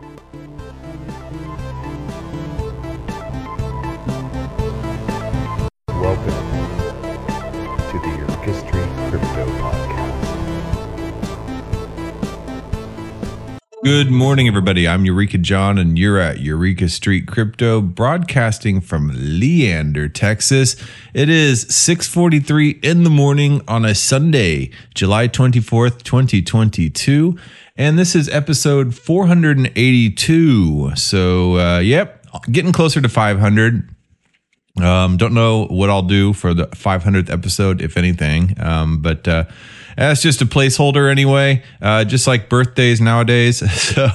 Thank you. Good morning, everybody. I'm Eureka John, and you're at Eureka Street Crypto, broadcasting from Leander, Texas. It is 6:43 in the morning on a Sunday, July 24th, 2022, and this is episode 482. So, uh, yep, getting closer to 500. Um, don't know what I'll do for the 500th episode, if anything. Um, but uh, that's just a placeholder anyway. Uh, just like birthdays nowadays. So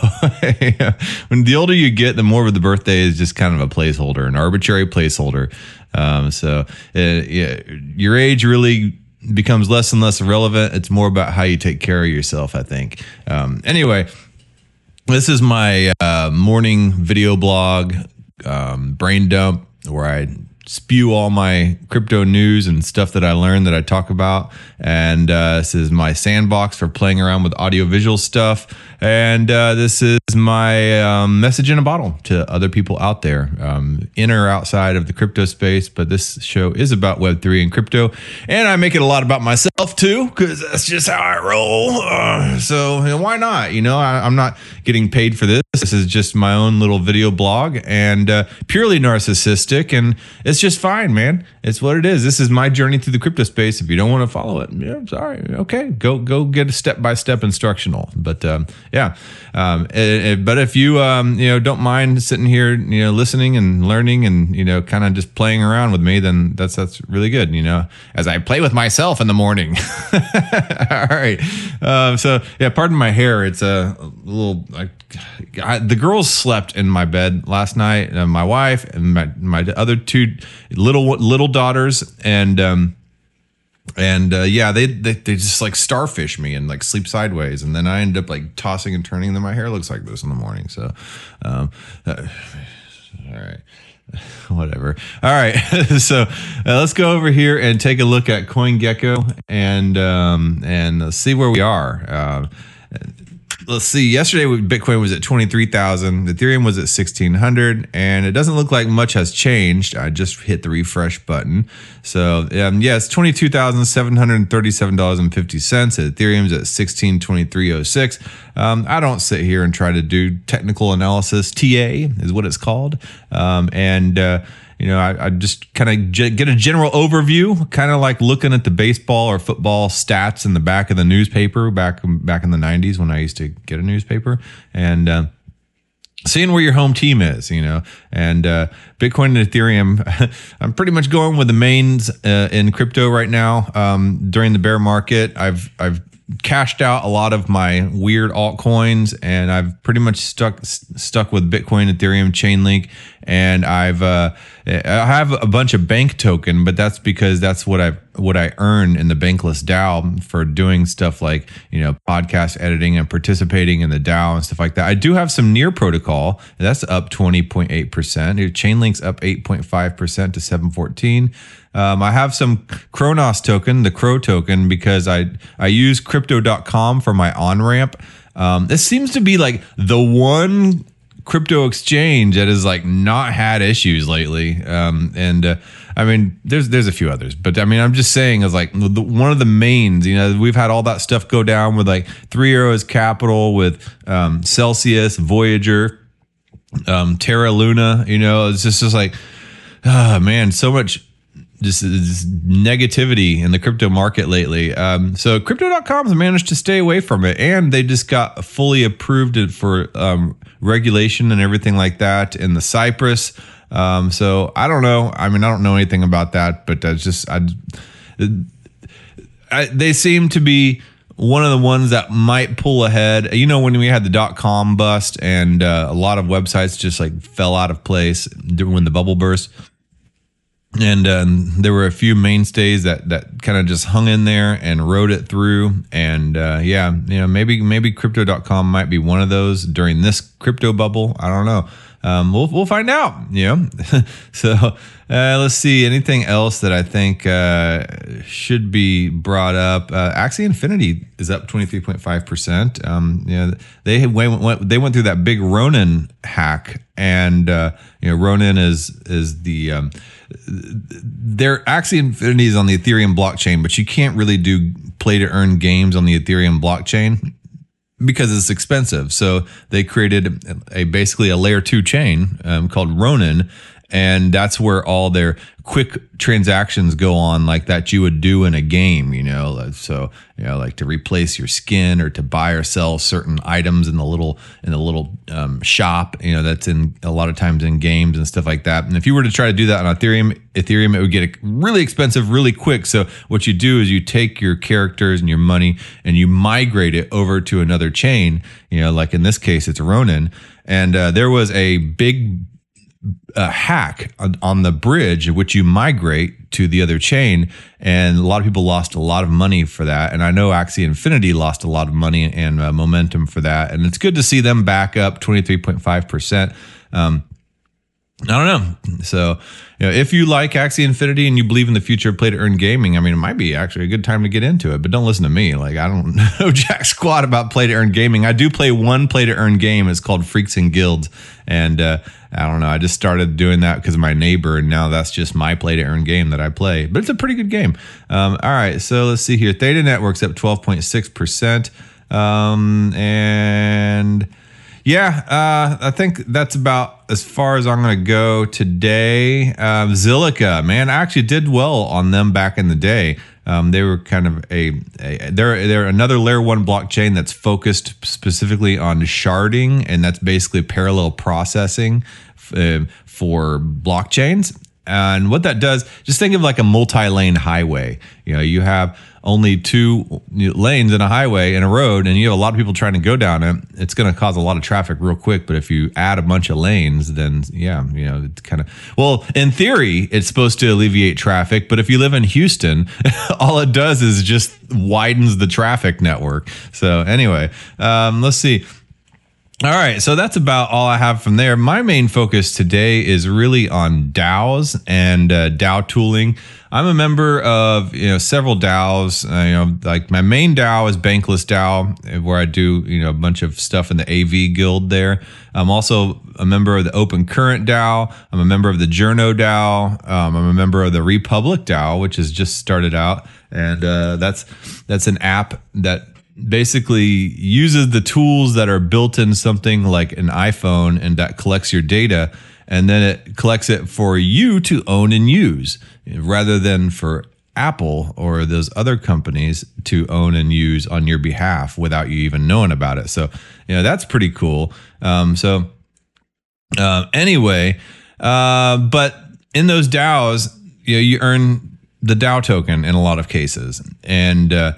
when the older you get, the more of the birthday is just kind of a placeholder, an arbitrary placeholder. Um, so uh, your age really becomes less and less relevant. It's more about how you take care of yourself, I think. Um, anyway, this is my uh, morning video blog, um, brain dump, where I spew all my crypto news and stuff that I learned that I talk about. And uh, this is my sandbox for playing around with audiovisual stuff. And uh, this is my um, message in a bottle to other people out there, um, in or outside of the crypto space. But this show is about Web3 and crypto. And I make it a lot about myself too, because that's just how I roll. Uh, so you know, why not? You know, I, I'm not getting paid for this. This is just my own little video blog and uh, purely narcissistic. And it's just fine, man. It's what it is. This is my journey through the crypto space. If you don't want to follow it, yeah, sorry. Okay, go go get a step by step instructional. But um, yeah, um, it, it- but if you um, you know don't mind sitting here, you know, listening and learning and you know, kind of just playing around with me, then that's that's really good. You know, as I play with myself in the morning. All right. Um, so yeah, pardon my hair. It's a little like I, the girls slept in my bed last night. Uh, my wife and my my other two little little daughters and. um and uh, yeah, they, they they just like starfish me and like sleep sideways, and then I end up like tossing and turning. And then my hair looks like this in the morning. So, um, uh, all right, whatever. All right, so uh, let's go over here and take a look at CoinGecko and um, and uh, see where we are. Let's see. Yesterday, Bitcoin was at twenty three thousand. Ethereum was at sixteen hundred, and it doesn't look like much has changed. I just hit the refresh button. So um, yeah, it's twenty two thousand seven hundred thirty seven dollars and fifty cents. Ethereum's at sixteen twenty three oh six. Um, I don't sit here and try to do technical analysis. TA is what it's called, um, and. Uh, you know, I, I just kind of ge- get a general overview, kind of like looking at the baseball or football stats in the back of the newspaper back back in the '90s when I used to get a newspaper, and uh, seeing where your home team is, you know, and uh, Bitcoin and Ethereum. I'm pretty much going with the mains uh, in crypto right now. Um, during the bear market, I've I've cashed out a lot of my weird altcoins, and I've pretty much stuck stuck with Bitcoin, Ethereum, Chainlink, and I've uh, I have a bunch of bank token, but that's because that's what I what I earn in the bankless DAO for doing stuff like you know podcast editing and participating in the DAO and stuff like that. I do have some near protocol that's up twenty point eight percent. Chainlink's up eight point five percent to seven fourteen. Um, I have some Cronos token, the CRO token, because I I use Crypto.com for my on ramp. Um, this seems to be like the one crypto exchange that has like not had issues lately. Um, and uh, I mean, there's there's a few others, but I mean, I'm just saying as like the, one of the mains. You know, we've had all that stuff go down with like Three Arrows Capital, with um, Celsius, Voyager, um, Terra Luna. You know, it's just just like, ah, man, so much just, just negativity in the crypto market lately. Um, so crypto.com has managed to stay away from it and they just got fully approved for um, regulation and everything like that in the Cyprus. Um, so I don't know. I mean, I don't know anything about that, but it's just, I, I, they seem to be one of the ones that might pull ahead. You know, when we had the dot com bust and uh, a lot of websites just like fell out of place when the bubble burst and um, there were a few mainstays that that kind of just hung in there and rode it through and uh, yeah you know maybe maybe crypto.com might be one of those during this crypto bubble i don't know Um, we'll we'll find out. You know, so uh, let's see anything else that I think uh, should be brought up. Uh, Axie Infinity is up twenty three point five percent. Um, you know, they went, went they went through that big Ronin hack, and uh, you know Ronin is is the their Axie Infinity is on the Ethereum blockchain, but you can't really do play to earn games on the Ethereum blockchain because it's expensive. So they created a basically a layer two chain um, called Ronin, and that's where all their quick transactions go on like that you would do in a game you know? So you know like to replace your skin or to buy or sell certain items in the little in the little um, shop you know that's in a lot of times in games and stuff like that. And if you were to try to do that on ethereum ethereum it would get really expensive really quick. So what you do is you take your characters and your money and you migrate it over to another chain you know like in this case it's ronin. And uh, there was a big a hack on, on, the bridge which you migrate to the other chain and a lot of people lost a lot of money for that and i know axie infinity lost a lot of money and uh, momentum for that and it's good to see them back up 23.5% um, I don't know. So, you know, if you like Axie Infinity and you believe in the future of play to earn gaming, I mean, it might be actually a good time to get into it. But don't listen to me. Like, I don't know jack squat about play to earn gaming. I do play one play to earn game. It's called Freaks and Guilds, and uh, I don't know. I just started doing that because of my neighbor, and now that's just my play to earn game that I play. But it's a pretty good game. Um, all right, so let's see here. Theta Networks up twelve point six percent, um, and yeah, uh, I think that's about as far as I'm going to go today. Um, Zilliqa, man, I actually did well on them back in the day. Um, they were kind of a, a, they're they're another layer one blockchain that's focused specifically on sharding, and that's basically parallel processing f- uh, for blockchains. And what that does, just think of like a multi-lane highway. You know, you have only two lanes in a highway in a road, and you have a lot of people trying to go down it. It's going to cause a lot of traffic real quick. But if you add a bunch of lanes, then yeah, you know, it's kind of well, in theory, it's supposed to alleviate traffic. But if you live in Houston, all it does is just widens the traffic network. So anyway, um, let's see. All right, so that's about all I have from there. My main focus today is really on DAOs and uh, DAO tooling. I'm a member of you know several DAOs. Uh, you know, like my main DAO is Bankless DAO, where I do you know a bunch of stuff in the AV guild. There, I'm also a member of the Open Current DAO. I'm a member of the Journo DAO. Um, I'm a member of the Republic DAO, which has just started out, and uh, that's that's an app that basically uses the tools that are built in something like an iPhone and that collects your data and then it collects it for you to own and use rather than for Apple or those other companies to own and use on your behalf without you even knowing about it. So, you know, that's pretty cool. Um, so, uh, anyway, uh, but in those DAOs, you know, you earn the DAO token in a lot of cases. And, uh,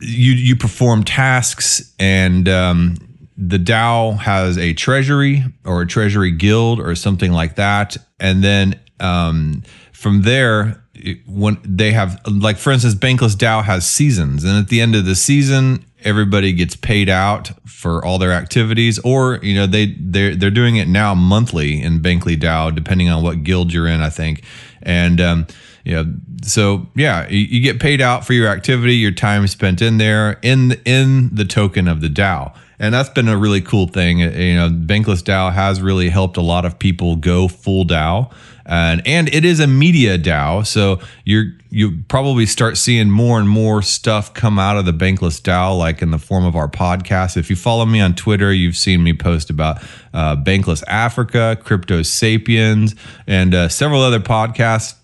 you you perform tasks and um, the DAO has a treasury or a treasury guild or something like that, and then um, from there, when they have like for instance, Bankless DAO has seasons, and at the end of the season, everybody gets paid out for all their activities, or you know they they're they're doing it now monthly in Bankless DAO, depending on what guild you're in, I think, and um, know, so yeah, you, you, get paid out for your activity, your time spent in there, in in the token of the DAO, and that's been a really cool thing. Uh, you know, Bankless DAO has really helped a lot of people go full DAO, and and it is a media DAO, so you're you probably start seeing more and more stuff come out of the Bankless DAO, like in the form of our podcast. If you follow me on Twitter, you've seen me post about uh, Bankless Africa, Crypto Sapiens, and uh, several other podcasts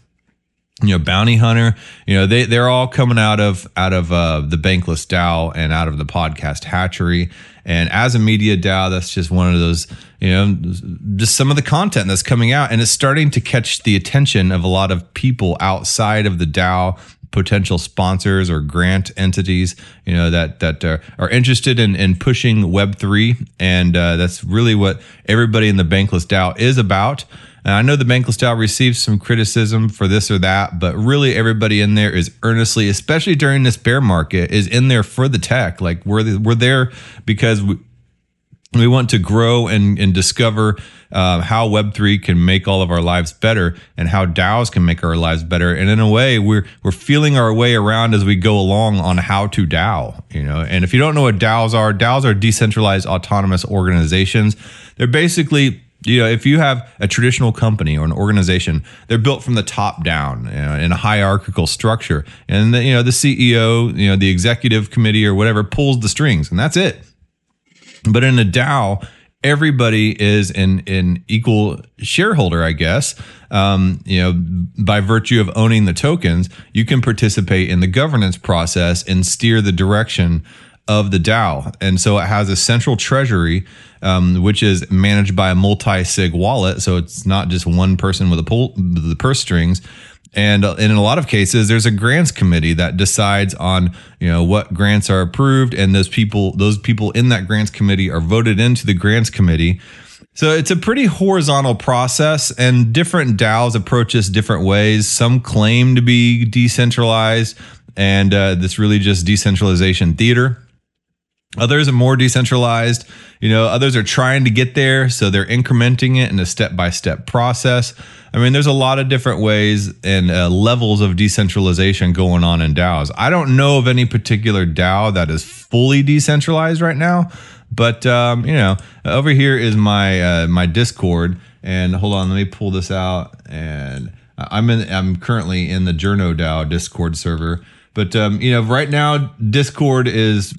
you know bounty hunter you know they they're all coming out of out of uh, the bankless dao and out of the podcast hatchery. And as a media dao that's just one of those you know just some of the content that's coming out. And it's starting to catch the attention of a lot of people outside of the dao potential sponsors or grant entities you know that that are, are interested in in pushing web3 and uh, that's really what everybody in the bankless dao is about and I know the Bankless DAO receives some criticism for this or that, but really everybody in there is earnestly, especially during this bear market, is in there for the tech. Like we're the, we're there because we, We want to grow and, and discover uh, how Web3 can make all of our lives better and how DAOs can make our lives better. And in a way, we're, we're feeling our way around as we go along on how to DAO, you know. And if you don't know what DAOs are, DAOs are decentralized autonomous organizations. They're basically you know, if you have a traditional company or an organization, they're built from the top down you know, in a hierarchical structure, and the, you know the CEO, you know the executive committee or whatever pulls the strings, and that's it. But in a DAO, everybody is an, an equal shareholder, I guess. Um, you know, by virtue of owning the tokens, you can participate in the governance process and steer the direction of the DAO. And so it has a central treasury, um, which is managed by a multi sig wallet. So it's not just one person with a pull, the purse strings. And, uh, in a lot of cases, there's a grants committee that decides on you know what grants are approved, and those people those people in that grants committee are voted into the grants committee. So it's a pretty horizontal process, and different DAOs approach this different ways. Some claim to be decentralized, and uh, this really just decentralization theater. Others are more decentralized. You know, others are trying to get there, so they're incrementing it in a step by step process. I mean, there's a lot of different ways and uh, levels of decentralization going on in DAOs. I don't know of any particular DAO that is fully decentralized right now, but um, you know, over here is my uh, my Discord, and hold on, let me pull this out. And I'm in. I'm currently in the Journo DAO Discord server. But um, you know, right now Discord is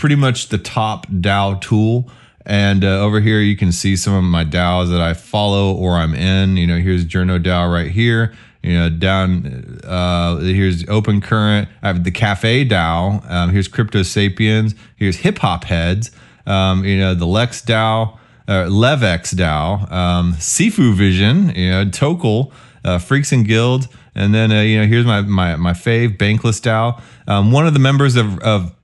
pretty much the top DAO tool. And uh, over here, you can see some of my DAOs that I follow or I'm in. You know, here's Journo DAO right here. You know, down uh, here's Open Current. I have the Cafe DAO. Um, here's Crypto Sapiens. Here's Hip Hop Heads. Um, you know, the Lex DAO, uh, Levex DAO, um, Sifu Vision. You know, Tokel, uh, Freaks and Guild, and then uh, you know, here's my my my fave Bankless DAO. Um, one of the members of, of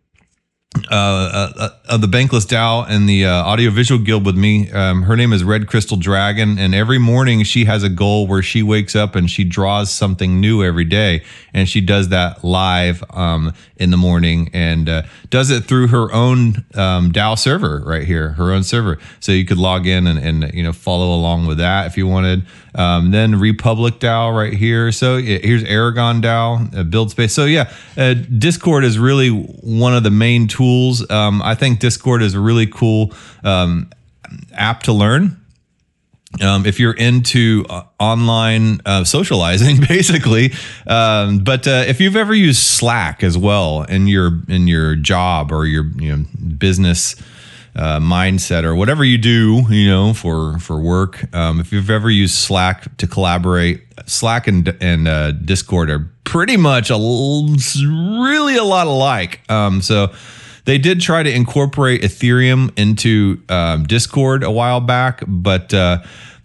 uh, uh, uh, of the Bankless DAO and the uh, Audiovisual Guild with me. Um, her name is Red Crystal Dragon, and every morning she has a goal where she wakes up and she draws something new every day, and she does that live um, in the morning and uh, does it through her own um, DAO server right here, her own server. So you could log in and, and you know follow along with that if you wanted. Um, then Republic DAO right here. So here's Aragon DAO, uh, build space. So yeah, uh, Discord is really one of the main tools. Um, I think Discord is a really cool um, app to learn. Um, if you're into uh, online uh, socializing, basically. Um, but uh, if you've ever used Slack as well in your in your job or your you know business uh, mindset or whatever you do, you know, for for work. Um, if you've ever used Slack to collaborate, Slack and and uh, Discord are pretty much a really a lot alike. Um, so they did try to incorporate Ethereum into um, Discord a while back, but uh,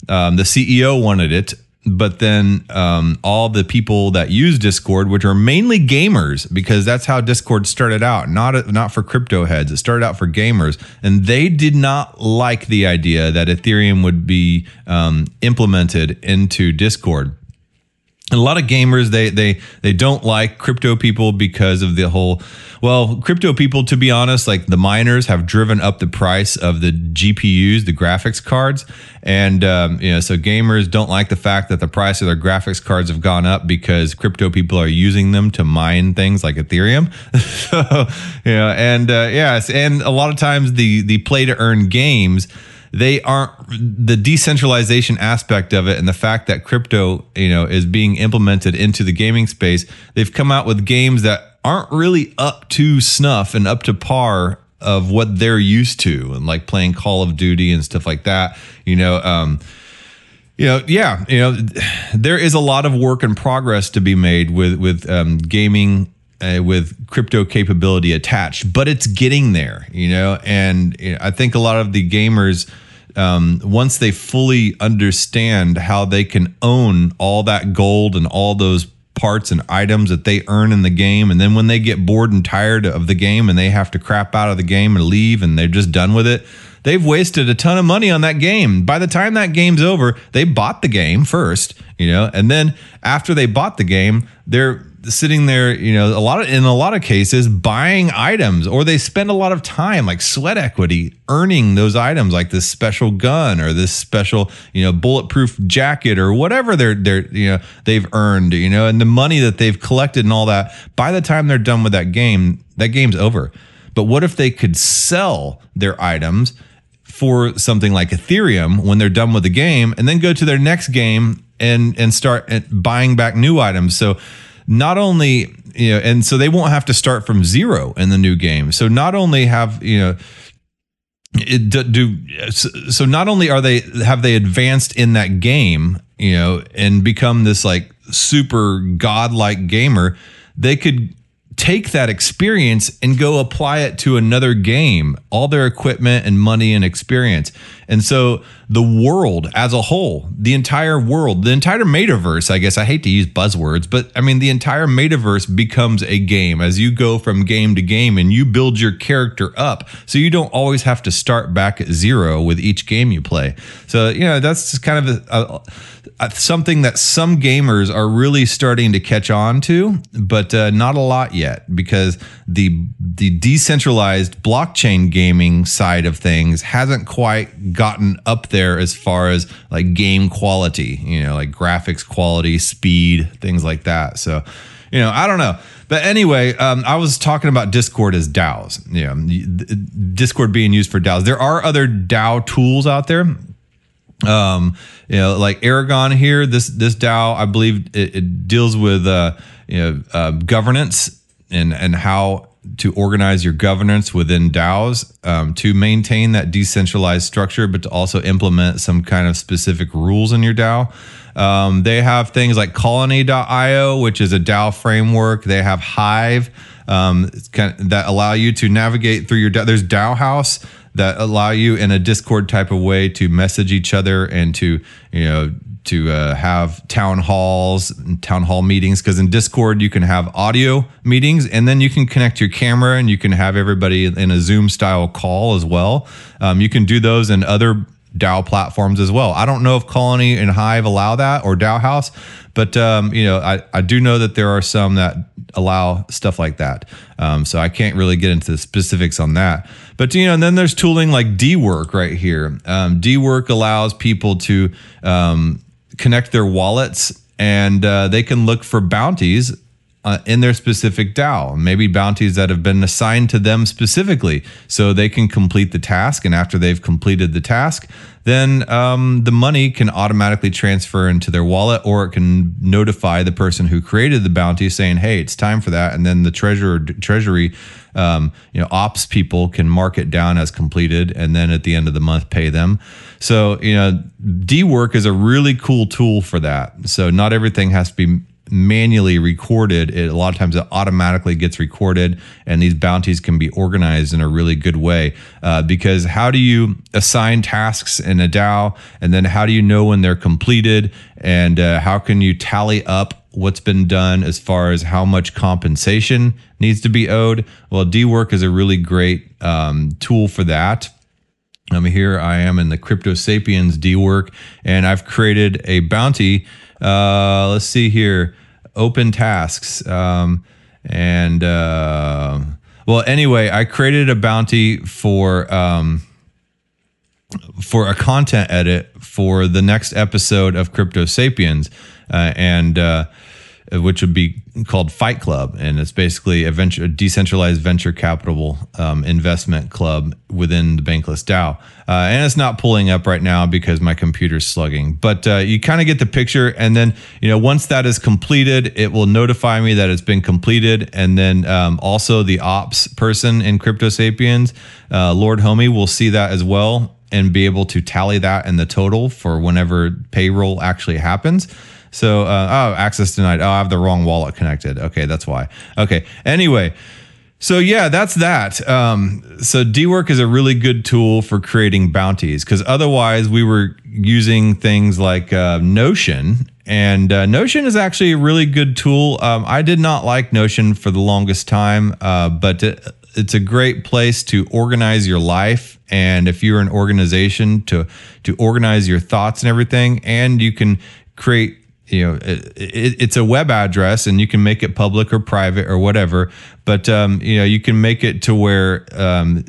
um, the CEO wanted it but then um, all the people that use Discord, which are mainly gamers, because that's how Discord started out, not not for crypto heads. It started out for gamers, and they did not like the idea that Ethereum would be um, implemented into Discord a lot of gamers they they they don't like crypto people because of the whole well crypto people to be honest like the miners have driven up the price of the gpus the graphics cards. And um, you know so gamers don't like the fact that the price of their graphics cards have gone up because crypto people are using them to mine things like ethereum. So you know and uh, yes and a lot of times the the play to earn games they aren't the decentralization aspect of it and the fact that crypto, you know, is being implemented into the gaming space. They've come out with games that aren't really up to snuff and up to par of what they're used to and like playing Call of Duty and stuff like that. You know, um, you know, yeah, you know, there is a lot of work and progress to be made with with um, gaming uh, with crypto capability attached, but it's getting there, you know. And you know, I think a lot of the gamers, um, once they fully understand how they can own all that gold and all those parts and items that they earn in the game, and then when they get bored and tired of the game and they have to crap out of the game and leave and they're just done with it, they've wasted a ton of money on that game. By the time that game's over, they bought the game first, you know, and then after they bought the game, they're sitting there, you know, a lot of in a lot of cases buying items or they spend a lot of time like sweat equity earning those items like this special gun or this special, you know, bulletproof jacket or whatever they're they're you know, they've earned, you know, and the money that they've collected and all that. By the time they're done with that game, that game's over. But what if they could sell their items for something like Ethereum when they're done with the game and then go to their next game and and start buying back new items. So not only you know, and so they won't have to start from zero in the new game. So not only have you know. It, do, do so not only are they have they advanced in that game you know and become this like super godlike gamer they could take that experience and go apply it to another game, all their equipment and money and experience. And so the world as a whole, the entire world, the entire metaverse, I guess I hate to use buzzwords, but I mean, the entire metaverse becomes a game as you go from game to game and you build your character up. So you don't always have to start back at zero with each game you play. So, you know, that's just kind of a, a something that some gamers are really starting to catch on to, but uh, not a lot yet because the the decentralized blockchain gaming side of things hasn't quite gotten up there as far as like game quality, you know, like graphics quality, speed, things like that. So, you know, I don't know. But anyway, um, I was talking about Discord as DAOs. You know, Discord being used for DAOs. There are other DAO tools out there um you know like aragon here this this dao i believe it, it deals with uh you know uh, governance and and how to organize your governance within DAOs um, to maintain that decentralized structure, but to also implement some kind of specific rules in your DAO. Um, they have things like colony.io, which is a DAO framework. They have Hive um, kind of, that allow you to navigate through your DAO. There's DAO House that allow you in a Discord type of way to message each other and to you know to uh, have town halls and town hall meetings. Because in discord you can have audio meetings and then you can connect your camera and you can have everybody in a zoom style call as well. Um, you can do those in other DAO platforms as well. I don't know if Colony and Hive allow that or DAO House, but um, you know, I, I do know that there are some that allow stuff like that. Um, so I can't really get into the specifics on that. But you know, and then there's tooling like Dework right here. Um, Dework allows people to um, connect their wallets and uh, they can look for bounties uh, in their specific DAO, maybe bounties that have been assigned to them specifically, so they can complete the task. And after they've completed the task, then um, the money can automatically transfer into their wallet, or it can notify the person who created the bounty saying, "Hey, it's time for that." And then the treasurer, treasury, um, you know, ops people can mark it down as completed, and then at the end of the month pay them. So you know, Dework is a really cool tool for that. So not everything has to be manually recorded, it, a lot of times it automatically gets recorded, and these bounties can be organized in a really good way. Uh, because how do you assign tasks in a DAO, and then how do you know when they're completed, and uh, how can you tally up what's been done as far as how much compensation needs to be owed? Well, Dework is a really great um, tool for that. Um, here I am in the Crypto Sapiens Dework, and I've created a bounty. Uh, let's see here open tasks. Um, and uh, well, anyway, I created a bounty for um, for a content edit for the next episode of Crypto Sapiens, uh, and uh, which would be called Fight Club, and it's basically a venture, a decentralized venture capital um, investment club within the Bankless DAO. Uh, and it's not pulling up right now because my computer's slugging. But uh, you kind of get the picture, and then you know once that is completed, it will notify me that it's been completed, and then um, also the ops person in Crypto Sapiens, uh, Lord Homie, will see that as well and be able to tally that in the total for whenever payroll actually happens. So, uh, oh, access denied. Oh, I have the wrong wallet connected. Okay, that's why. Okay. Anyway, so yeah, that's that. Um, so Dework is a really good tool for creating bounties because otherwise we were using things like uh, Notion, and uh, Notion is actually a really good tool. Um, I did not like Notion for the longest time, uh, but it, it's a great place to organize your life and if you're an organization to to organize your thoughts and everything and you can create you know it, it, it's a web address and you can make it public or private or whatever but um, you know you can make it to where um,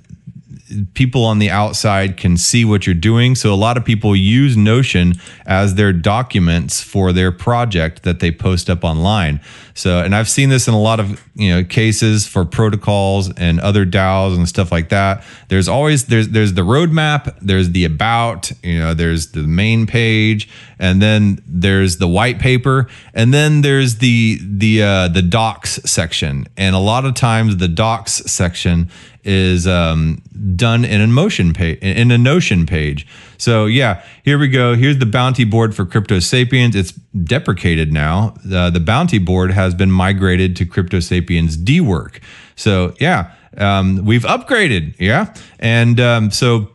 people on the outside can see what you're doing. So a lot of people use Notion as their documents for their project that they post up online. So, and I've seen this in a lot of you know cases for protocols and other DAOs and stuff like that. There's always there's there's the roadmap, there's the about, you know, there's the main page, and then there's the white paper, and then there's the the uh, the docs section. And a lot of times the docs section is um, done in a motion page in a Notion page. So yeah, here we go. Here's the bounty board for Crypto Sapiens. It's deprecated now. Uh, the bounty board has been migrated to Crypto Sapiens Dework. So yeah, um, we've upgraded. Yeah, and um, so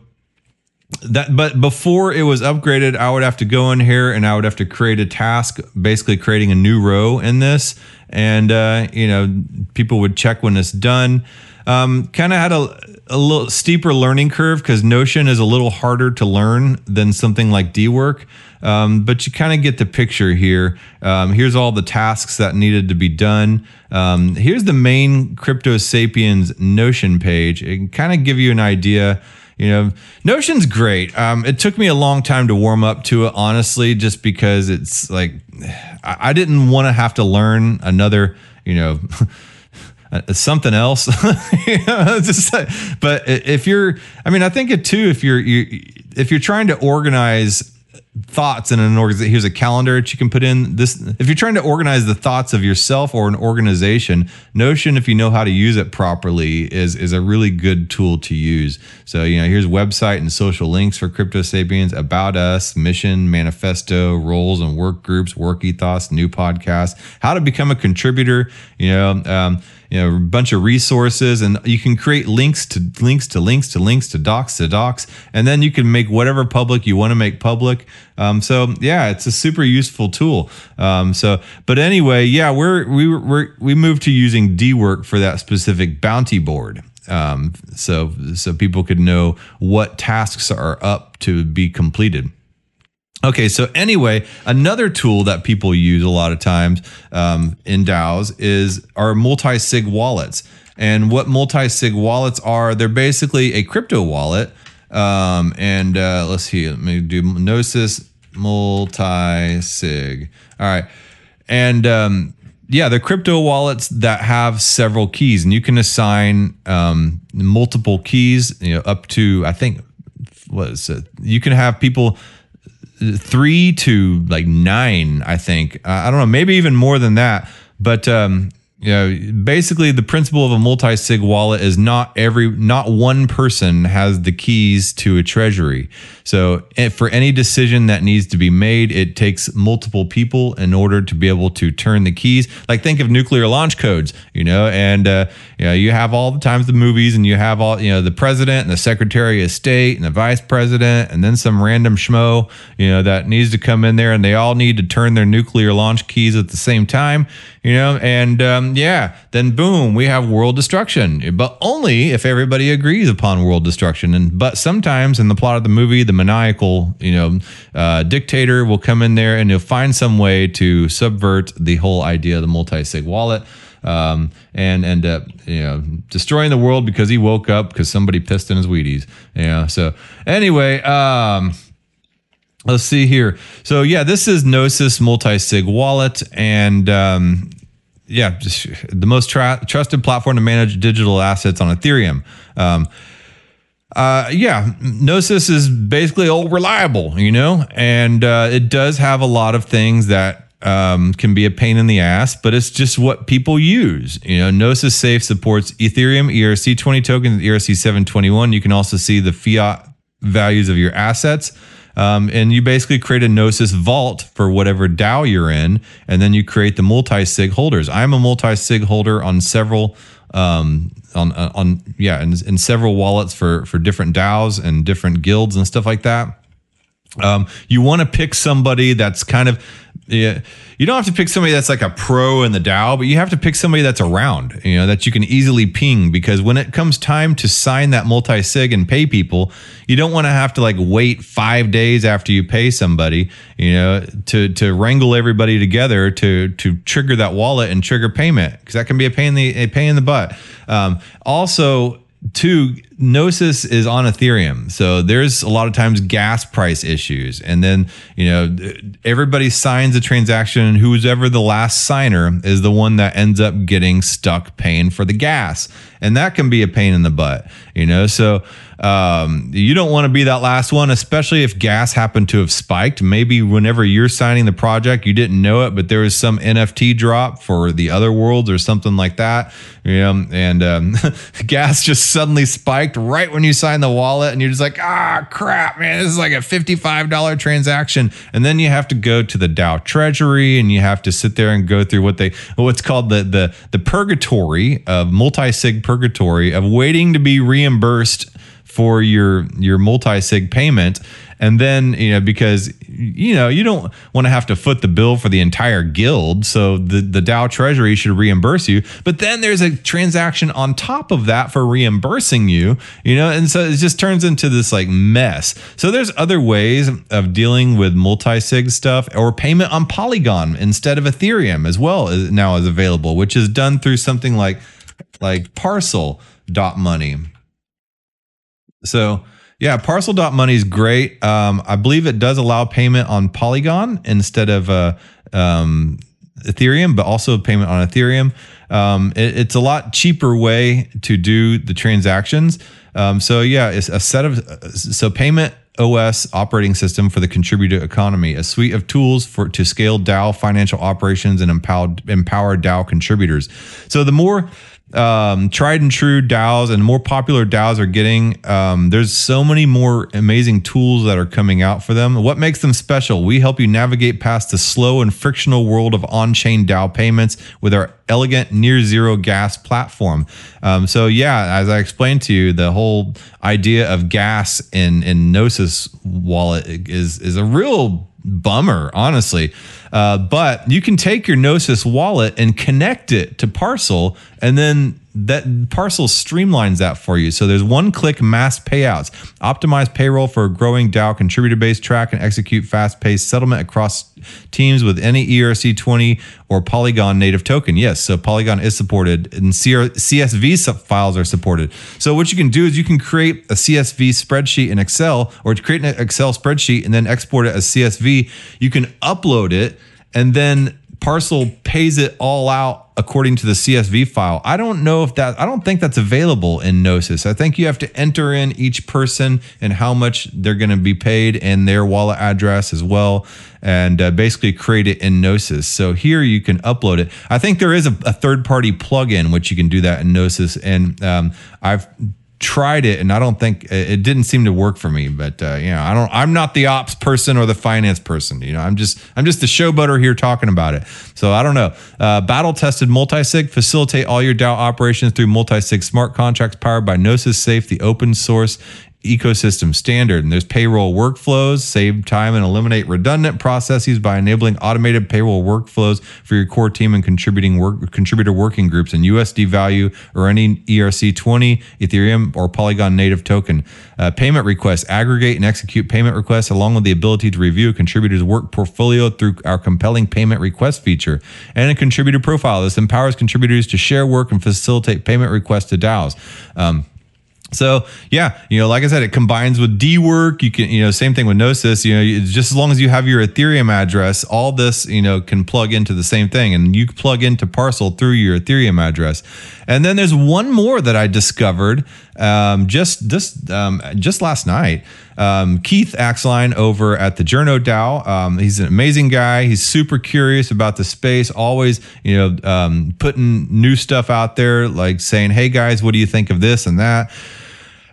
that but before it was upgraded i would have to go in here and i would have to create a task basically creating a new row in this and uh, you know people would check when it's done um, kind of had a, a little steeper learning curve because Notion is a little harder to learn than something like Dework. Um, but you kind of get the picture here. Um, here's all the tasks that needed to be done. Um, here's the main Crypto Sapiens Notion page. It can kind of give you an idea. You know, Notion's great. Um, it took me a long time to warm up to it, honestly, just because it's like I, I didn't want to have to learn another, you know. uh, something else. but if you're, I mean, I think it too. If you're, you, if you're trying to organize thoughts in an organization. Here's a calendar that you can put in. This, if you're trying to organize the thoughts of yourself or an organization, Notion, if you know how to use it properly, is is a really good tool to use. So you know, here's website and social links for Crypto Sapiens, about us, mission, manifesto, roles and work groups, work ethos, new podcast, how to become a contributor. You know. Um, you know a bunch of resources and you can create links to links to links to links to docs to docs and then you can make whatever public you want to make public. Um, so yeah it's a super useful tool. Um, so but anyway yeah we're we we we moved to using dework for that specific bounty board. Um, so so people could know what tasks are up to be completed Okay, so anyway, another tool that people use a lot of times um, in DAOs is our multi-sig wallets. And what multi-sig wallets are, they're basically a crypto wallet. Um, and uh, let's see, let me do Gnosis multi-sig. All right. And um, yeah, they're crypto wallets that have several keys, and you can assign um, multiple keys, you know, up to, I think, what is it? You can have people three to like nine, I think. Uh, I don't know, maybe even more than that. But um, you know, basically the principle of a multi-sig wallet is not every not one person has the keys to a treasury. So for any decision that needs to be made, it takes multiple people in order to be able to turn the keys. Like think of nuclear launch codes, you know, and uh, you know you have all the times the movies, and you have all you know the president and the secretary of state and the vice president, and then some random schmo, you know, that needs to come in there, and they all need to turn their nuclear launch keys at the same time you know, and um, yeah, then boom, we have world destruction, but only if everybody agrees upon world destruction. And but sometimes in the plot of the movie, the maniacal, you know, uh, dictator will come in there and he'll find some way to subvert the whole idea of the multi-sig wallet. Um, and end up you know destroying the world because he woke up because somebody pissed in his Wheaties. Yeah. So anyway, um, Let's see here. So yeah, this is Gnosis multi-sig wallet, and um, yeah, just the most tra- trusted platform to manage digital assets on Ethereum. Um, uh, yeah, Gnosis is basically all reliable, you know, and uh, it does have a lot of things that um, can be a pain in the ass, but it's just what people use. You know, Gnosis Safe supports Ethereum, ERC20 tokens, ERC721. You can also see the fiat values of your assets. Um, and you basically create a Gnosis vault for whatever DAO you're in, and then you create the multi sig holders. I'm a multi sig holder on several um, on on yeah, in several wallets for for different DAOs and different guilds and stuff like that. Um, you want to pick somebody that's kind of yeah, you don't have to pick somebody that's like a pro in the DAO, but you have to pick somebody that's around, you know, that you can easily ping because when it comes time to sign that multi sig and pay people, you don't want to have to like wait five days after you pay somebody, you know, to to wrangle everybody together to to trigger that wallet and trigger payment because that can be a pain in the a pain in the butt. Um, also two gnosis is on ethereum so there's a lot of times gas price issues. And then you know everybody signs a transaction and who's ever the last signer is the one that ends up getting stuck paying for the gas. And that can be a pain in the butt you know? So um, you don't want to be that last one especially if gas happened to have spiked. Maybe whenever you're signing the project you didn't know it but there was some nft drop for the other worlds or something like that you know? And um, gas just suddenly spiked right when you sign the wallet and you're just like ah crap man this is like a $55 transaction. And then you have to go to the dao treasury and you have to sit there and go through what they what's called the the the purgatory of multi-sig purgatory of waiting to be reimbursed for your your multi-sig payment. And then you know because you know you don't want to have to foot the bill for the entire guild. So the the DAO treasury should reimburse you. But then there's a transaction on top of that for reimbursing you you know and so it just turns into this like mess. So there's other ways of dealing with multi-sig stuff or payment on polygon instead of ethereum as well as now is available which is done through something like like parcel dot money so yeah, parcel.money is great. Um, I believe it does allow payment on Polygon instead of uh, um, Ethereum, but also payment on Ethereum. Um, it, it's a lot cheaper way to do the transactions. Um, so yeah, it's a set of so payment OS operating system for the contributor economy, a suite of tools for to scale DAO financial operations and empower empower DAO contributors. So the more um, tried and true DAOs and more popular DAOs are getting. Um, there's so many more amazing tools that are coming out for them. What makes them special? We help you navigate past the slow and frictional world of on-chain DAO payments with our elegant near zero gas platform. Um, so yeah, as I explained to you, the whole idea of gas in in Gnosis wallet is is a real bummer, honestly. Uh, but you can take your Gnosis wallet and connect it to Parcel, and then that Parcel streamlines that for you. So there's one click mass payouts, optimize payroll for a growing DAO contributor base, track and execute fast paced settlement across teams with any ERC20 or Polygon native token. Yes, so Polygon is supported and CSV files are supported. So what you can do is you can create a CSV spreadsheet in Excel or create an Excel spreadsheet and then export it as CSV. You can upload it and then Parcel pays it all out according to the CSV file. I don't know if that, I don't think that's available in Gnosis. I think you have to enter in each person and how much they're going to be paid and their wallet address as well, and uh, basically create it in Gnosis. So here you can upload it. I think there is a, a third party plugin which you can do that in Gnosis. And um, I've tried it and I don't think it didn't seem to work for me. But uh, you know, I don't. I'm not the ops person or the finance person. You know, I'm just I'm just the showboater here talking about it. So I don't know. Uh, battle tested multisig facilitate all your DAO operations through multisig smart contracts powered by Gnosis Safe, the open source ecosystem standard. And there's payroll workflows, save time and eliminate redundant processes by enabling automated payroll workflows for your core team and contributing work, contributor working groups in USD value or any ERC20, Ethereum, or Polygon native token. Uh, payment requests, aggregate and execute payment requests along with the ability to review a contributor's work portfolio through our compelling payment request feature and a contributor profile. This empowers contributors to share work and facilitate payment requests to DAOs. Um, so yeah, you know, like I said, it combines with Dework. You can, you know, same thing with Gnosis. You know, just as long as you have your Ethereum address, all this, you know, can plug into the same thing, and you plug into Parcel through your Ethereum address. And then there's one more that I discovered um, just this um, just last night. Um, Keith Axline over at the Journo DAO. Um, he's an amazing guy. He's super curious about the space. Always, you know, um, putting new stuff out there, like saying, "Hey guys, what do you think of this and that?"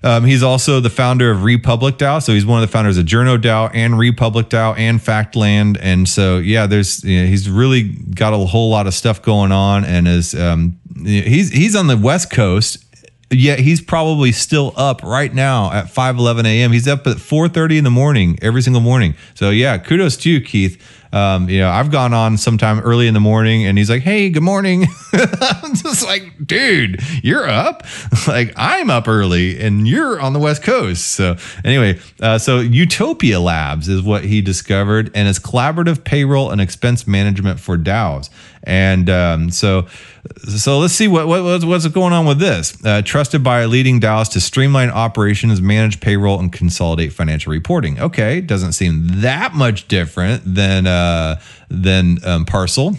Um, he's also the founder of Republic DAO. So he's one of the founders of Journo DAO and Republic DAO and Factland. And so, yeah, there's, you know, he's really got a whole lot of stuff going on and is, um, he's, he's on the West Coast yet he's probably still up right now at 5 11 a.m he's up at 4.30 in the morning every single morning. So yeah kudos to you keith um, you know i've gone on sometime early in the morning and he's like hey good morning i'm just like dude you're up like i'm up early and you're on the west coast so anyway uh, so utopia labs is what he discovered and it's collaborative payroll and expense management for daos and um, so, so let's see what, what what's going on with this. Uh, trusted by leading DAOs to streamline operations, manage payroll, and consolidate financial reporting. Okay, doesn't seem that much different than uh, than um, Parcel.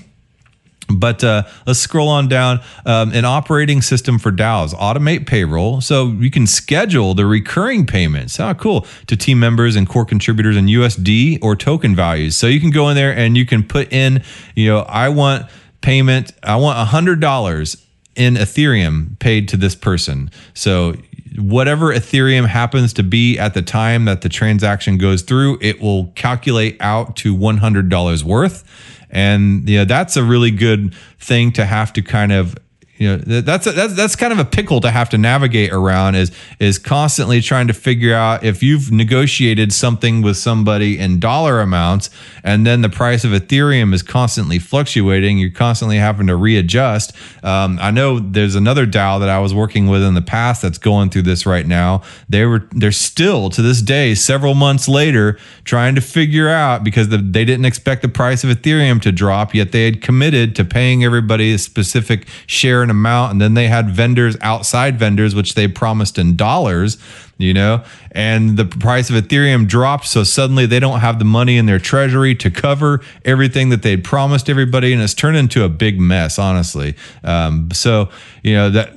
But uh, let's scroll on down. Um, an operating system for DAOs, automate payroll. So you can schedule the recurring payments. Oh, cool. To team members and core contributors in USD or token values. So you can go in there and you can put in, you know, I want payment, I want $100 in Ethereum paid to this person. So whatever Ethereum happens to be at the time that the transaction goes through, it will calculate out to $100 worth. And that's a really good thing to have to kind of you know that's a, that's that's kind of a pickle to have to navigate around is is constantly trying to figure out if you've negotiated something with somebody in dollar amounts and then the price of ethereum is constantly fluctuating you're constantly having to readjust. Um, i know there's another dao that i was working with in the past that's going through this right now. They were they're still to this day several months later trying to figure out because the, they didn't expect the price of ethereum to drop yet they had committed to paying everybody a specific share certain amount and then they had vendors outside vendors which they promised in dollars you know? And the price of ethereum dropped so suddenly they don't have the money in their treasury to cover everything that they'd promised everybody and it's turned into a big mess honestly. Um, so you know that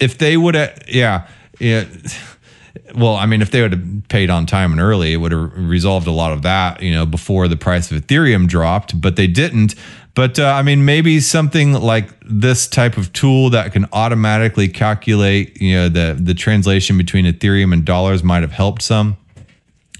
if they would have yeah yeah. Well, I mean, if they would have paid on time and early, it would have resolved a lot of that, you know, before the price of Ethereum dropped, but they didn't. But uh, I mean, maybe something like this type of tool that can automatically calculate, you know, the the translation between Ethereum and dollars might have helped some.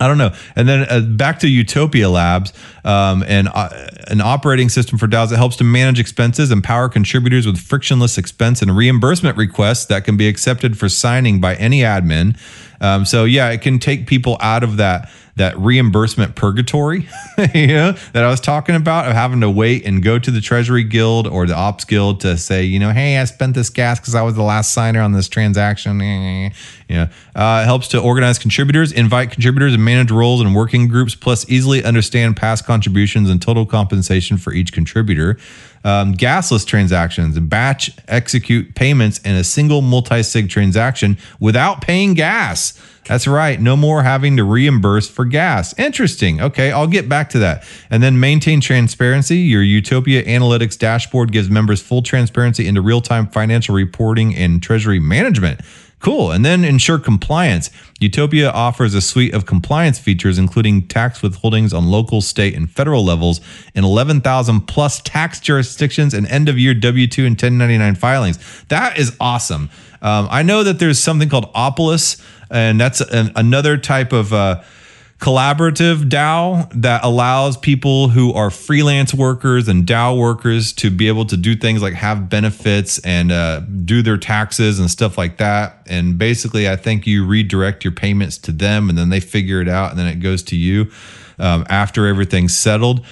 I don't know. And then uh, back to Utopia Labs, um, and uh, an operating system for DAOs that helps to manage expenses, empower contributors with frictionless expense and reimbursement requests that can be accepted for signing by any admin. Um, so yeah, it can take people out of that that reimbursement purgatory, you know, that I was talking about of having to wait and go to the Treasury Guild or the Ops Guild to say, you know, hey, I spent this gas because I was the last signer on this transaction. Eh, eh, eh, yeah, uh, helps to organize contributors, invite contributors, and manage roles and working groups, plus easily understand past contributions and total compensation for each contributor. Um, gasless transactions, batch execute payments in a single multi sig transaction without paying gas. That's right. No more having to reimburse for gas. Interesting. Okay, I'll get back to that. And then maintain transparency. Your Utopia Analytics dashboard gives members full transparency into real time financial reporting and treasury management. Cool. And then ensure compliance. Utopia offers a suite of compliance features, including tax withholdings on local, state, and federal levels in 11,000 plus tax jurisdictions and end of year W 2 and 1099 filings. That is awesome. Um, I know that there's something called Opolis and that's an, another type of uh, collaborative DAO that allows people who are freelance workers and DAO workers to be able to do things like have benefits and uh, do their taxes and stuff like that. And basically, I think you redirect your payments to them, and then they figure it out, and then it goes to you um, after everything's settled.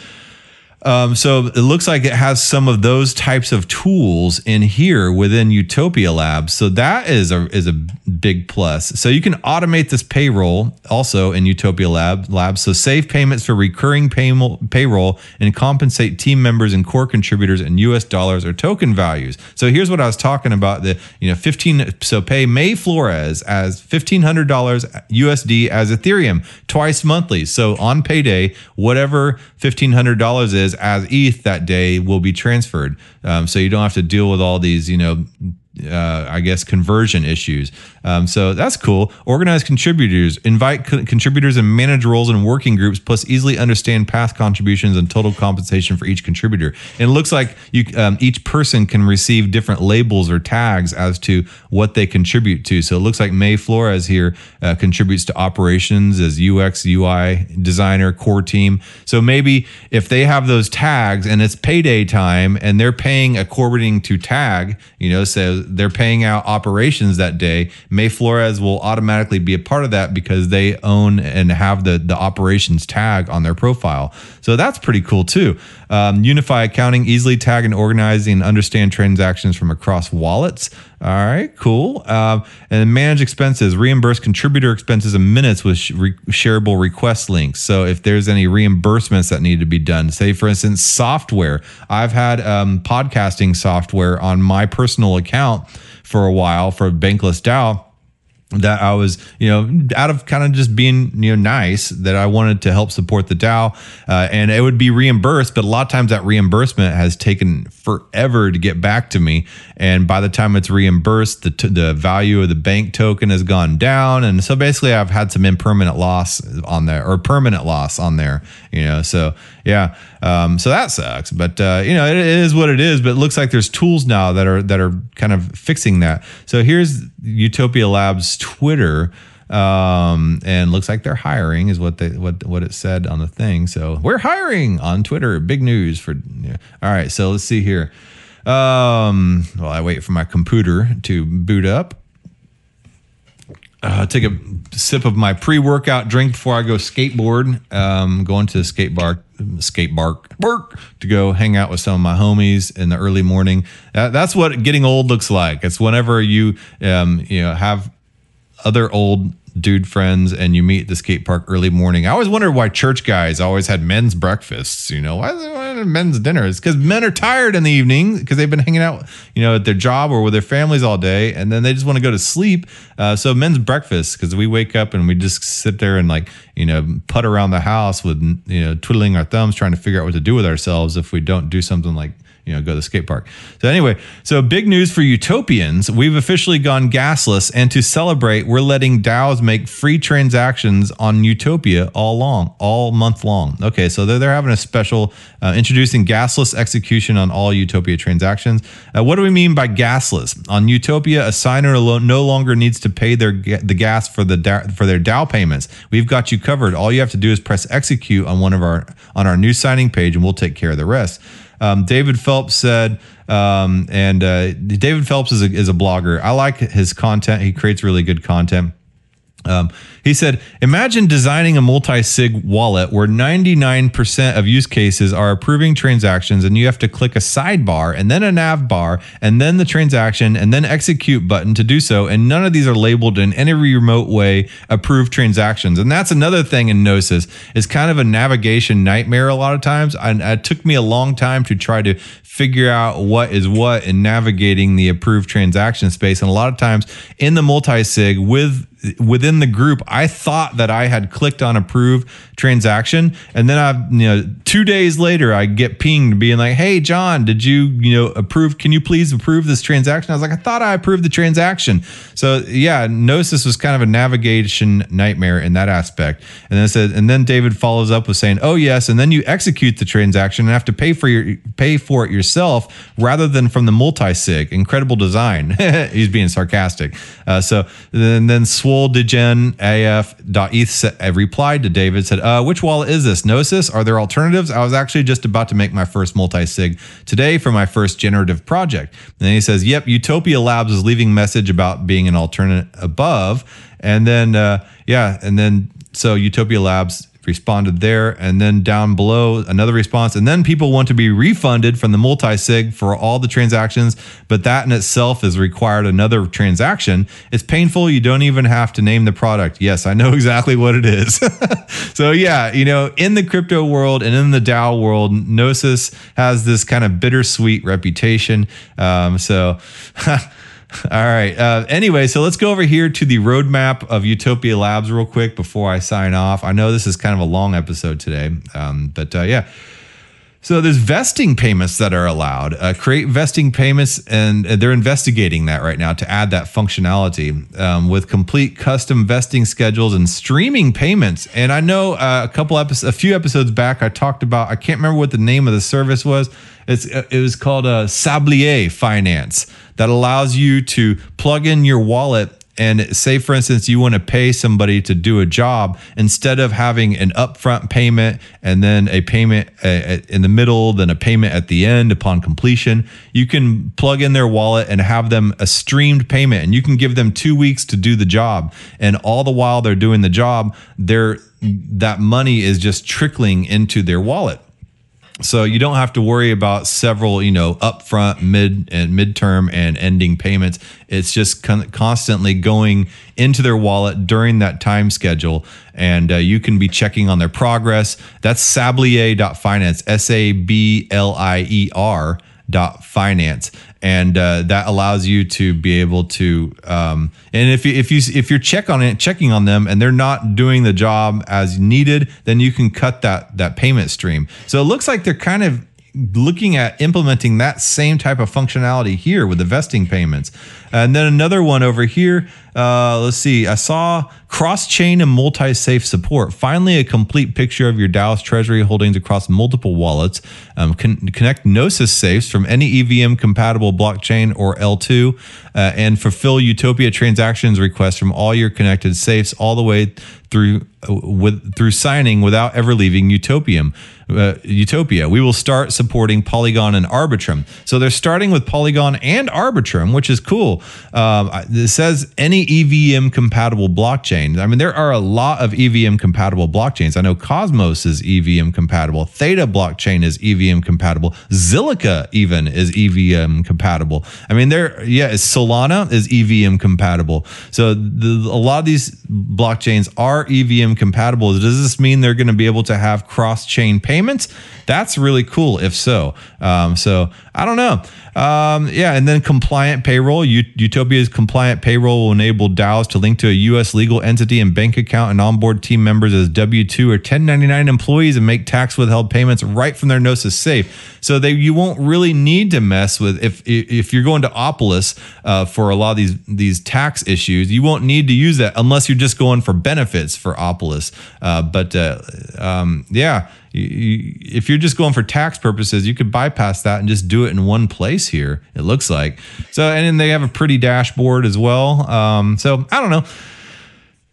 Um, so it looks like it has some of those types of tools in here within Utopia Labs. So that is a is a big plus. So you can automate this payroll also in Utopia Lab Labs. So save payments for recurring payroll and compensate team members and core contributors in U.S. dollars or token values. So here's what I was talking about: the you know 15. So pay May Flores as fifteen hundred dollars USD as Ethereum twice monthly. So on payday, whatever fifteen hundred dollars is as ETH that day will be transferred. Um, so you don't have to deal with all these, you know, uh, I guess, conversion issues. Um, so that's cool. Organize contributors, invite co- contributors and manage roles in working groups, plus easily understand past contributions and total compensation for each contributor. And it looks like you, um, each person can receive different labels or tags as to what they contribute to. So it looks like May Flores here uh, contributes to operations as UX, UI designer, core team. So maybe if they have those tags and it's payday time and they're paying according to tag, you know, so they're paying out operations that day, May Flores will automatically be a part of that because they own and have the the operations tag on their profile. So that's pretty cool too. Um, Unify accounting, easily tag and organize and understand transactions from across wallets. All right, cool. Um, and manage expenses, reimburse contributor expenses in minutes with re- shareable request links. So if there's any reimbursements that need to be done, say for instance, software. I've had um, podcasting software on my personal account for a while for Bankless DAO that I was, you know, out of kind of just being, you know, nice that I wanted to help support the DAO, uh, and it would be reimbursed. But a lot of times that reimbursement has taken forever to get back to me, and by the time it's reimbursed, the t- the value of the bank token has gone down, and so basically I've had some impermanent loss on there or permanent loss on there, you know. So yeah, um, so that sucks. But uh, you know, it, it is what it is. But it looks like there's tools now that are that are kind of fixing that. So here's Utopia Labs Twitter. Um, and looks like they're hiring is what they what what it said on the thing. So we're hiring on Twitter. Big news for yeah. all right. So let's see here. Um, well, I wait for my computer to boot up. Uh, take a sip of my pre-workout drink before I go skateboard. Um, going to the skate bar, skate bar, work to go hang out with some of my homies in the early morning. Uh, that's what getting old looks like. It's whenever you, um, you know, have other old dude friends and you meet at the skate park early morning. I always wondered why church guys always had men's breakfasts. You know, why, why men's dinners? Because men are tired in the evening because they've been hanging out, you know, at their job or with their families all day, and then they just want to go to sleep. Uh, so men's breakfast because we wake up and we just sit there and like you know put around the house with you know twiddling our thumbs trying to figure out what to do with ourselves if we don't do something like you know, go to the skate park. So anyway, so big news for utopians. We've officially gone gasless, and to celebrate, we're letting DAOs make free transactions on Utopia all long, all month long. Okay, so they're, they're having a special uh, introducing gasless execution on all Utopia transactions. Uh, what do we mean by gasless? On Utopia, a signer alone no longer needs to pay their the gas for the DAO, for their DAO payments. We've got you covered. All you have to do is press execute on one of our on our new signing page, and we'll take care of the rest. Um, David Phelps said, um, and uh, David Phelps is a, is a blogger. I like his content. He creates really good content. Um, he said, Imagine designing a multi sig wallet where 99% of use cases are approving transactions, and you have to click a sidebar and then a nav bar and then the transaction and then execute button to do so. And none of these are labeled in any remote way approved transactions. And that's another thing in Gnosis is kind of a navigation nightmare a lot of times. And it took me a long time to try to figure out what is what in navigating the approved transaction space. And a lot of times in the multi sig with within the group, I thought that I had clicked on approve transaction, and then I, you know, two days later, I get pinged being like, "Hey, John, did you, you know, approve? Can you please approve this transaction?" I was like, "I thought I approved the transaction." So yeah, Gnosis was kind of a navigation nightmare in that aspect. And then said, and then David follows up with saying, "Oh yes," and then you execute the transaction and have to pay for your pay for it yourself rather than from the multi sig. Incredible design. He's being sarcastic. Uh, so then then Swole Degen AF.eth replied to David, said, uh, which wallet is this? Gnosis? Are there alternatives? I was actually just about to make my first multi-sig today for my first generative project. And then he says, yep, Utopia Labs is leaving message about being an alternate above. And then, uh, yeah, and then so Utopia Labs responded there. And then down below another response. And then people want to be refunded from the multi-sig for all the transactions but that in itself is required another transaction. It's painful. You don't even have to name the product. Yes i know exactly what it is. So yeah you know in the crypto world and in the dao world gnosis has this kind of bittersweet reputation. Um, so All right. Uh, anyway, so let's go over here to the roadmap of Utopia Labs real quick before I sign off. I know this is kind of a long episode today, um, but uh, yeah. So there's vesting payments that are allowed. Uh, create vesting payments, and they're investigating that right now to add that functionality um, with complete custom vesting schedules and streaming payments. And I know uh, a couple episodes, a few episodes back, I talked about. I can't remember what the name of the service was. It's it was called a uh, Sablier Finance that allows you to plug in your wallet and say for instance you want to pay somebody to do a job instead of having an upfront payment and then a payment in the middle then a payment at the end upon completion you can plug in their wallet and have them a streamed payment and you can give them 2 weeks to do the job. And all the while they're doing the job they're that money is just trickling into their wallet so you don't have to worry about several, you know, upfront, mid and midterm and ending payments. It's just con- constantly going into their wallet during that time schedule, and uh, you can be checking on their progress. That's sablier.finance, S A B L I E R dot finance and uh, that allows you to be able to um, and if you if you if you're check on it checking on them and they're not doing the job as needed then you can cut that that payment stream so it looks like they're kind of looking at implementing that same type of functionality here with the vesting payments. And then another one over here. Uh, let's see. I saw cross chain and multi safe support. Finally, a complete picture of your DAO's Treasury holdings across multiple wallets. Um, con- connect Gnosis safes from any EVM compatible blockchain or L2 uh, and fulfill Utopia transactions requests from all your connected safes all the way through uh, with through signing without ever leaving Utopium uh, Utopia. We will start supporting Polygon and Arbitrum. So they're starting with Polygon and Arbitrum, which is cool. Um, it says any EVM compatible blockchain. I mean, there are a lot of EVM compatible blockchains. I know Cosmos is EVM compatible. Theta blockchain is EVM compatible. Zilliqa even is EVM compatible. I mean, there, yeah, Solana is EVM compatible. So the, a lot of these blockchains are EVM compatible. Does this mean they're going to be able to have cross chain payments? That's really cool if so. Um, so I don't know. Um, yeah, and then compliant payroll. Utopia's compliant payroll will enable DAOs to link to a U.S. legal entity and bank account and onboard team members as W two or 1099 employees and make tax withheld payments right from their Gnosis safe. So they you won't really need to mess with if if you're going to Opolis uh, for a lot of these these tax issues. You won't need to use that unless you're just going for benefits for Opolis. Uh, but uh, um, yeah if you're just going for tax purposes, you could bypass that and just do it in one place here. It looks like so, and then they have a pretty dashboard as well. Um, so I don't know.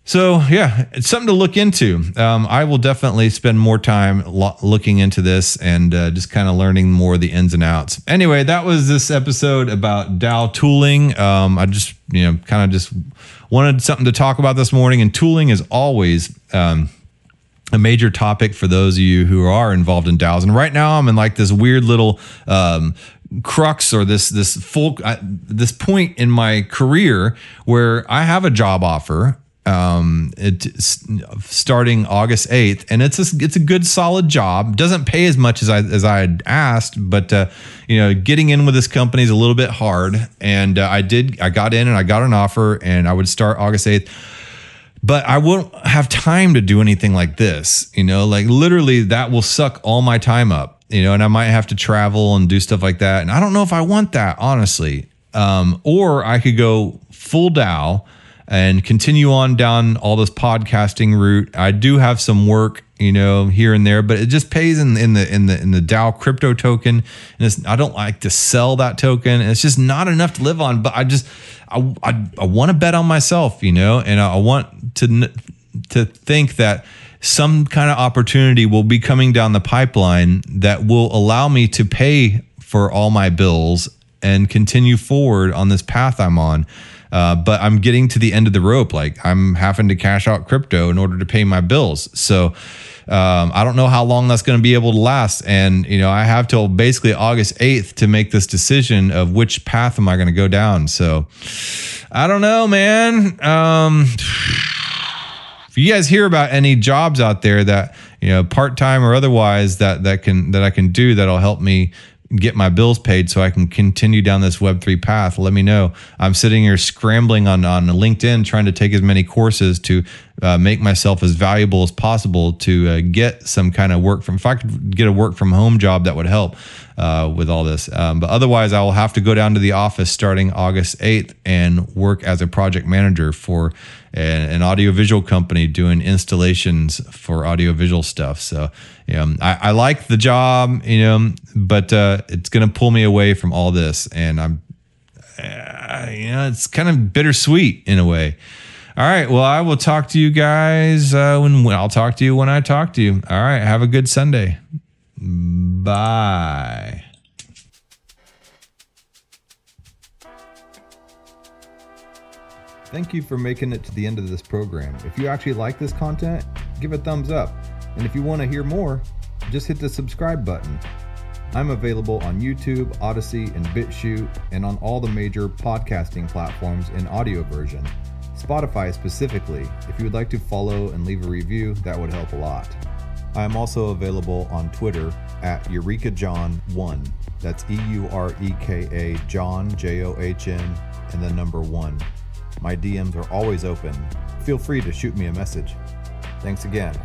So yeah, it's something to look into. Um, I will definitely spend more time lo- looking into this and uh, just kind of learning more the ins and outs. Anyway, that was this episode about DAO tooling. Um, I just you know kind of just wanted something to talk about this morning, and tooling is always. Um, a major topic for those of you who are involved in DAOs. And right now, I'm in like this weird little um, crux or this this full uh, this point in my career where I have a job offer um starting August 8th and it's a, it's a good solid job. Doesn't pay as much as I as I had asked but uh, you know getting in with this company is a little bit hard. And uh, I did I got in and I got an offer and I would start August 8th but I won't have time to do anything like this. You know, like literally that will suck all my time up, you know, and I might have to travel and do stuff like that. And I don't know if I want that, honestly. Um, or I could go full DAO and continue on down all this podcasting route. I do have some work, you know, here and there, but it just pays in, in the in the in the DAO crypto token. And I don't like to sell that token. And it's just not enough to live on. But I just I I, I want to bet on myself, you know, and I want to to think that some kind of opportunity will be coming down the pipeline that will allow me to pay for all my bills and continue forward on this path I'm on. Uh, but I'm getting to the end of the rope. Like I'm having to cash out crypto in order to pay my bills. So um, I don't know how long that's going to be able to last. And, you know, I have till basically August 8th to make this decision of which path am I going to go down. So I don't know, man. Um, if you guys hear about any jobs out there that, you know, part time or otherwise that, that can, that I can do that'll help me get my bills paid so I can continue down this Web3 path, let me know. I'm sitting here scrambling on, on LinkedIn trying to take as many courses to uh, make myself as valuable as possible to uh, get some kind of work from, if I could get a work from home job, that would help uh, with all this. Um, but otherwise, I will have to go down to the office starting August 8th and work as a project manager for an, an audiovisual company doing installations for audiovisual stuff. So, you know, I, I like the job, you know, but uh, it's going to pull me away from all this. And I'm, uh, you know, it's kind of bittersweet in a way. All right. Well, I will talk to you guys uh, when, when I'll talk to you when I talk to you. All right. Have a good Sunday. Bye. Thank you for making it to the end of this program. If you actually like this content, give a thumbs up. And if you want to hear more, just hit the subscribe button. I'm available on YouTube, Odysee, and BitChute, and on all the major podcasting platforms in audio version. Spotify specifically. If you would like to follow and leave a review, that would help a lot. I am also available on Twitter at EurekaJohn1. That's E U R E K A John J O H N and the number 1. My DMs are always open. Feel free to shoot me a message. Thanks again.